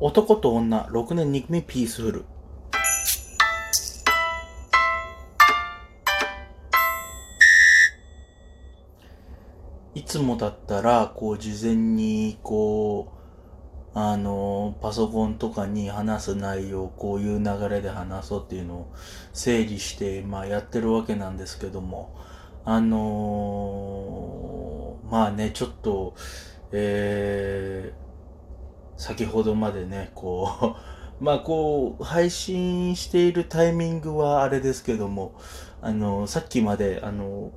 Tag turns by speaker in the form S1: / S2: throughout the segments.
S1: 男と女、6年2組ピースフル。いつもだったら、こう、事前に、こう、あの、パソコンとかに話す内容、こういう流れで話そうっていうのを整理して、まあやってるわけなんですけども、あのー、まあね、ちょっと、えー、先ほどまでね、こう、まあこう、配信しているタイミングはあれですけども、あの、さっきまで、あの、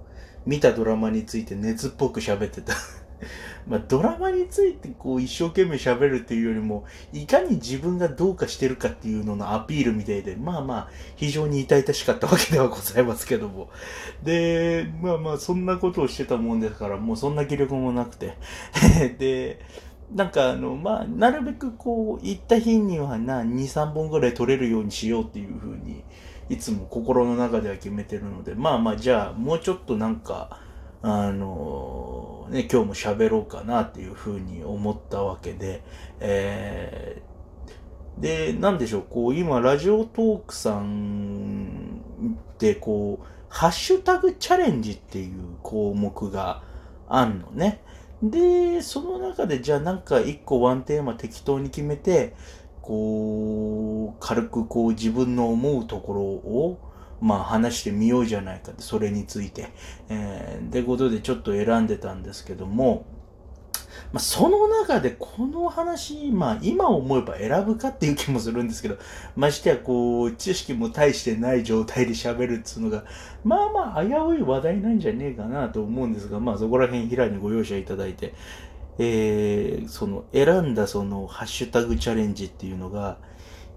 S1: 見たドラマについて熱っぽく喋ってた まあ、ドラマについてこう一生懸命喋るっていうよりも、いかに自分がどうかしてるかっていうののアピールみたいで、まあまあ、非常に痛々しかったわけではございますけども。で、まあまあ、そんなことをしてたもんですから、もうそんな気力もなくて。で、なんかあの、まあ、なるべくこう、行った日にはな、2、3本ぐらい取れるようにしようっていうふうに、いつも心の中では決めてるので、まあまあ、じゃあ、もうちょっとなんか、あの、ね、今日も喋ろうかなっていうふうに思ったわけで、えー、で、なんでしょう、こう、今、ラジオトークさんで、こう、ハッシュタグチャレンジっていう項目があんのね。で、その中でじゃあなんか一個ワンテーマ適当に決めて、こう、軽くこう自分の思うところを、まあ話してみようじゃないかって、それについて。えー、ってことでちょっと選んでたんですけども、まあ、その中でこの話、まあ今思えば選ぶかっていう気もするんですけど、ましてやこう、知識も大してない状態で喋るっつうのが、まあまあ危うい話題なんじゃねえかなと思うんですが、まあそこら辺平にご容赦いただいて、えー、その選んだそのハッシュタグチャレンジっていうのが、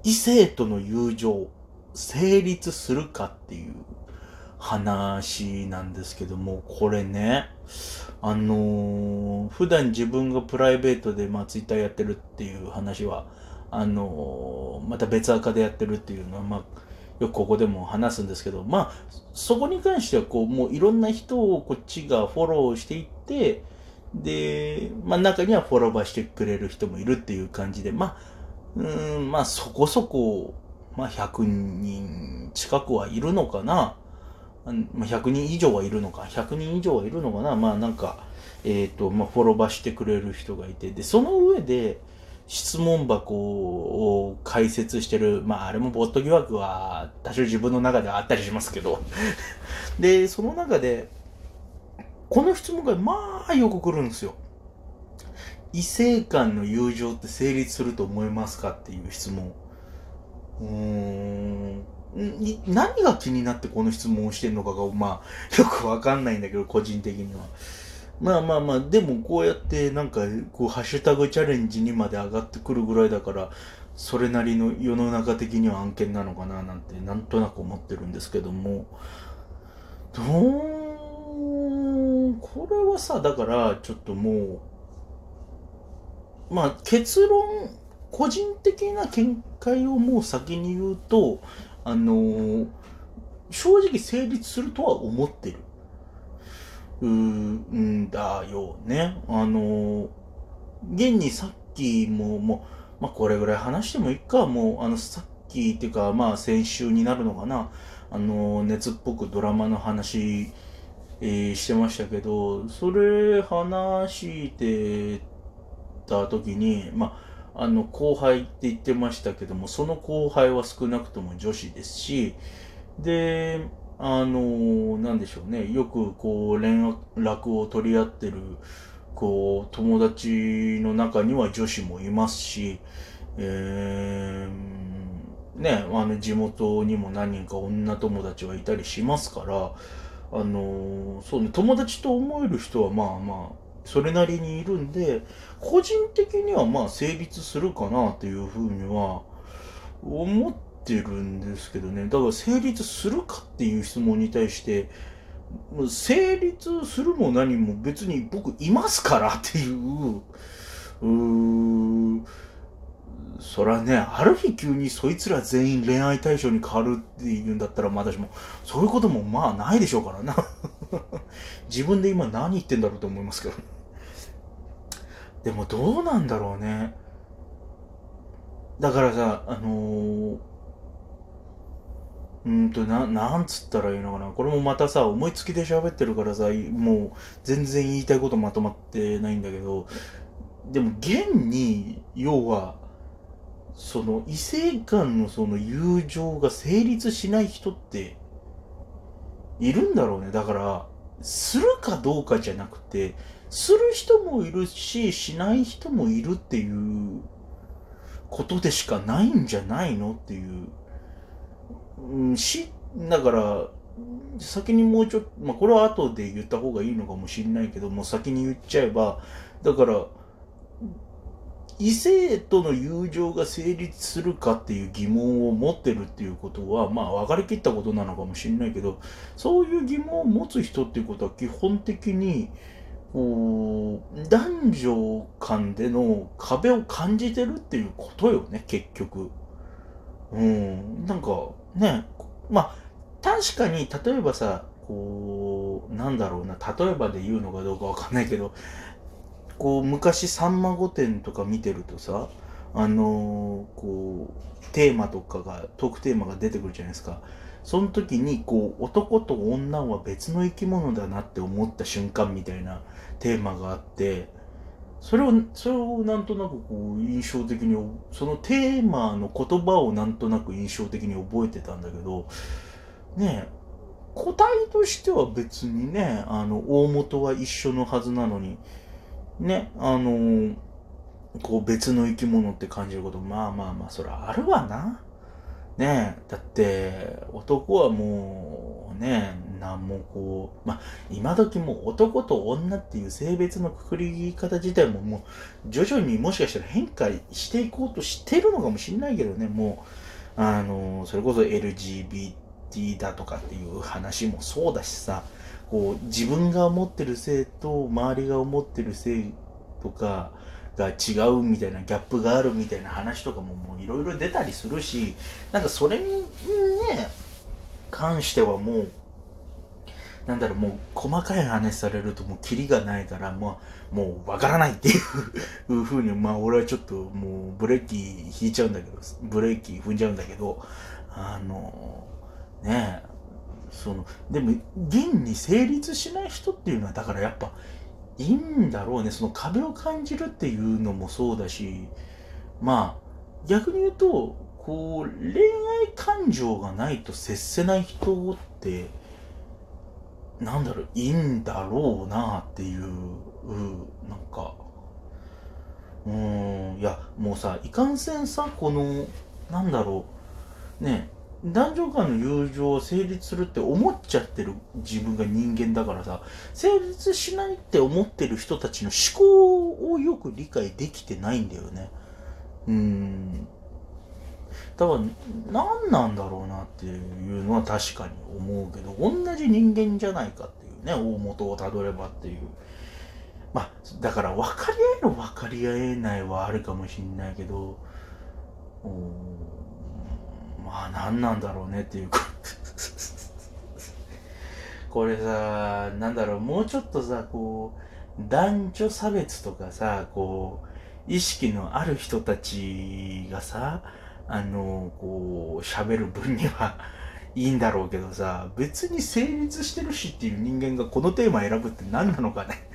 S1: 異性との友情、成立するかっていう話なんですけども、これね、あのー、普段自分がプライベートで、まあ、ツイッターやってるっていう話は、あのー、また別赤でやってるっていうのは、まあ、よくここでも話すんですけど、まあ、そこに関しては、こう、もういろんな人をこっちがフォローしていって、で、まあ、中にはフォローバーしてくれる人もいるっていう感じで、まあ、うん、まあ、そこそこ、まあ、100人近くはいるのかな。100人以上はいるのか、100人以上はいるのかな、まあなんか、えっ、ー、と、まあフォロバしてくれる人がいて、で、その上で、質問箱を解説してる、まああれもボット疑惑は多少自分の中ではあったりしますけど、で、その中で、この質問がまあよく来るんですよ。異性間の友情って成立すると思いますかっていう質問。うーん。何が気になってこの質問をしてるのかが、まあ、よくわかんないんだけど、個人的には。まあまあまあ、でもこうやってなんか、こう、ハッシュタグチャレンジにまで上がってくるぐらいだから、それなりの世の中的には案件なのかななんて、なんとなく思ってるんですけども、どう、これはさ、だから、ちょっともう、まあ結論、個人的な見解をもう先に言うと、あのー、正直成立するとは思ってる。うんだよね。あのー、現にさっきも、もう、まあ、これぐらい話してもいいか、もう、あの、さっきっていうか、まあ、先週になるのかな。あのー、熱っぽくドラマの話、えー、してましたけど、それ話してた時に、まあ、あの後輩って言ってましたけどもその後輩は少なくとも女子ですしであのなんでしょうねよくこう連絡を取り合ってるこう友達の中には女子もいますし、えー、ねあの地元にも何人か女友達はいたりしますからあのそうね友達と思える人はまあまあそれなりにいるんで、個人的にはまあ成立するかなっていうふうには思ってるんですけどね。だから成立するかっていう質問に対して、成立するも何も別に僕いますからっていう、うーそらね、ある日急にそいつら全員恋愛対象に変わるっていうんだったら、まあ私も、そういうこともまあないでしょうからな。自分で今何言ってんだろうと思いますけど。でもどうなんだろうね。だからさ、あのー、うんと、な、なんつったらいいのかな。これもまたさ、思いつきで喋ってるからさ、もう全然言いたいことまとまってないんだけど、でも現に、要は、その異性間のその友情が成立しない人っているんだろうね。だから、するかどうかじゃなくて、する人もいるし、しない人もいるっていうことでしかないんじゃないのっていう。うん、し、だから、先にもうちょっと、まあこれは後で言った方がいいのかもしれないけども、先に言っちゃえば、だから、異性との友情が成立するかっていう疑問を持ってるっていうことは、まあ分かりきったことなのかもしれないけど、そういう疑問を持つ人っていうことは基本的に、こう、男女間での壁を感じてるっていうことよね、結局。うん、なんかね、まあ確かに例えばさ、こう、なんだろうな、例えばで言うのかどうかわかんないけど、こう昔さんま御殿とか見てるとさあのー、こうテーマとかがトークテーマが出てくるじゃないですか。その時にこう男と女は別の生き物だなって思った瞬間みたいなテーマがあってそれをそれをなんとなくこう印象的にそのテーマの言葉をなんとなく印象的に覚えてたんだけどねえ個体としては別にねあの大元は一緒のはずなのにね、あのー、こう別の生き物って感じること、まあまあまあ、それあるわな。ねだって、男はもう、ねなんもこう、まあ、今時も男と女っていう性別のくくり方自体ももう、徐々にもしかしたら変化していこうとしてるのかもしれないけどね、もう、あの、それこそ LGBT ィだとかっていう話もそうだしさ、こう自分が思ってる性と周りが思ってる性とかが違うみたいなギャップがあるみたいな話とかももういろいろ出たりするしなんかそれにね関してはもうなんだろうもう細かい話されるともうキリがないからもうもうわからないっていうふうにまあ俺はちょっともうブレーキ引いちゃうんだけどブレーキ踏んじゃうんだけどあのねそのでも現に成立しない人っていうのはだからやっぱいいんだろうね。その壁を感じるっていうのもそうだしまあ逆に言うとこう恋愛感情がないと接せない人ってなんだろういいんだろうなっていう、なんかうんいやもうさいかんせんさこのなんだろうね男女間の友情を成立するって思っちゃってる自分が人間だからさ成立しないって思ってる人たちの思考をよく理解できてないんだよね。うん。だから何なんだろうなっていうのは確かに思うけど同じ人間じゃないかっていうね大元をたどればっていう。まあだから分かり合える分かり合えないはあるかもしんないけどまあ何なんだろうねっていう。か これさなんだろうもうちょっとさこう男女差別とかさこう意識のある人たちがさあのこう喋る分には いいんだろうけどさ別に成立してるしっていう人間がこのテーマ選ぶって何なのかね。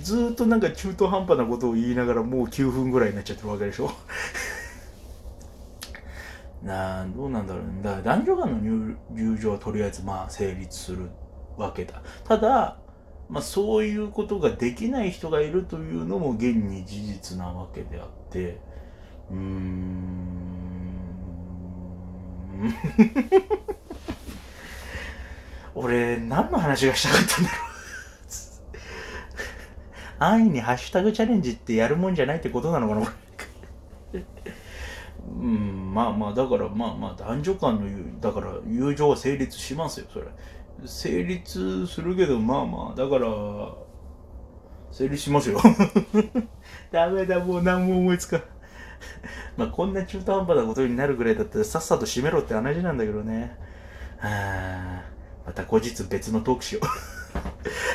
S1: ずっとなんか中途半端なことを言いながらもう9分ぐらいになっちゃってるわけでしょ。などうなんだろうね。だから男女間の友情はとりあえずまあ成立するわけだ。ただ、まあそういうことができない人がいるというのも現に事実なわけであって、うーん。俺、何の話がしたかったんだろう 安易にハッシュタグチャレンジってやるもんじゃないってことなのかなうん、まあまあ、だからまあまあ、男女間の、だから友情は成立しますよ、それ。成立するけど、まあまあ、だから、成立しますよ。ダメだ、もう何も思いつか。まあ、こんな中途半端なことになるぐらいだったら、さっさと閉めろって話なんだけどね。はあ、また後日別のトークしよう。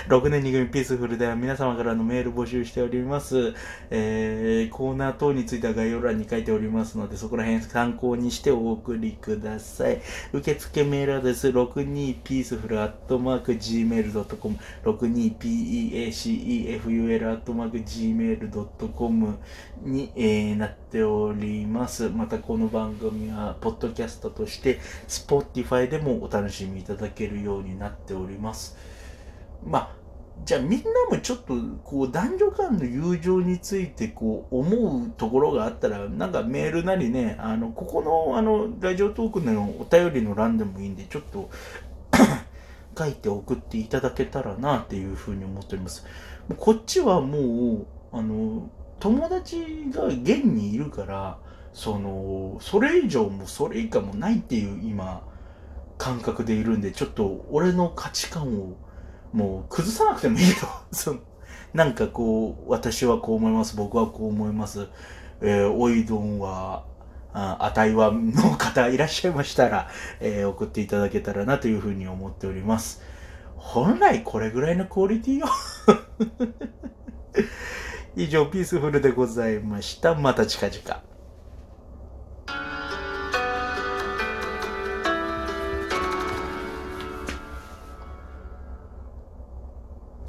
S1: 6年2組ピースフルでは皆様からのメール募集しております。えー、コーナー等については概要欄に書いておりますので、そこら辺参考にしてお送りください。受付メールアドレス 62peaceful.gmail.com 62peaceful.gmail.com に、えー、なっております。またこの番組は、ポッドキャストとして、Spotify でもお楽しみいただけるようになっております。まあ、じゃあみんなもちょっとこう男女間の友情についてこう思うところがあったらなんかメールなりねあのここのあのラジオトークのお便りの欄でもいいんでちょっと 書いて送っていただけたらなっていうふうに思っております。こっちはもうあの友達が現にいるからそのそれ以上もそれ以下もないっていう今感覚でいるんでちょっと俺の価値観をもう崩さなくてもいいと。そのなんかこう、私はこう思います、僕はこう思います。えー、おいどんは、あ、たいはの方いらっしゃいましたら、えー、送っていただけたらなというふうに思っております。本来これぐらいのクオリティよ。以上、ピースフルでございました。また近々。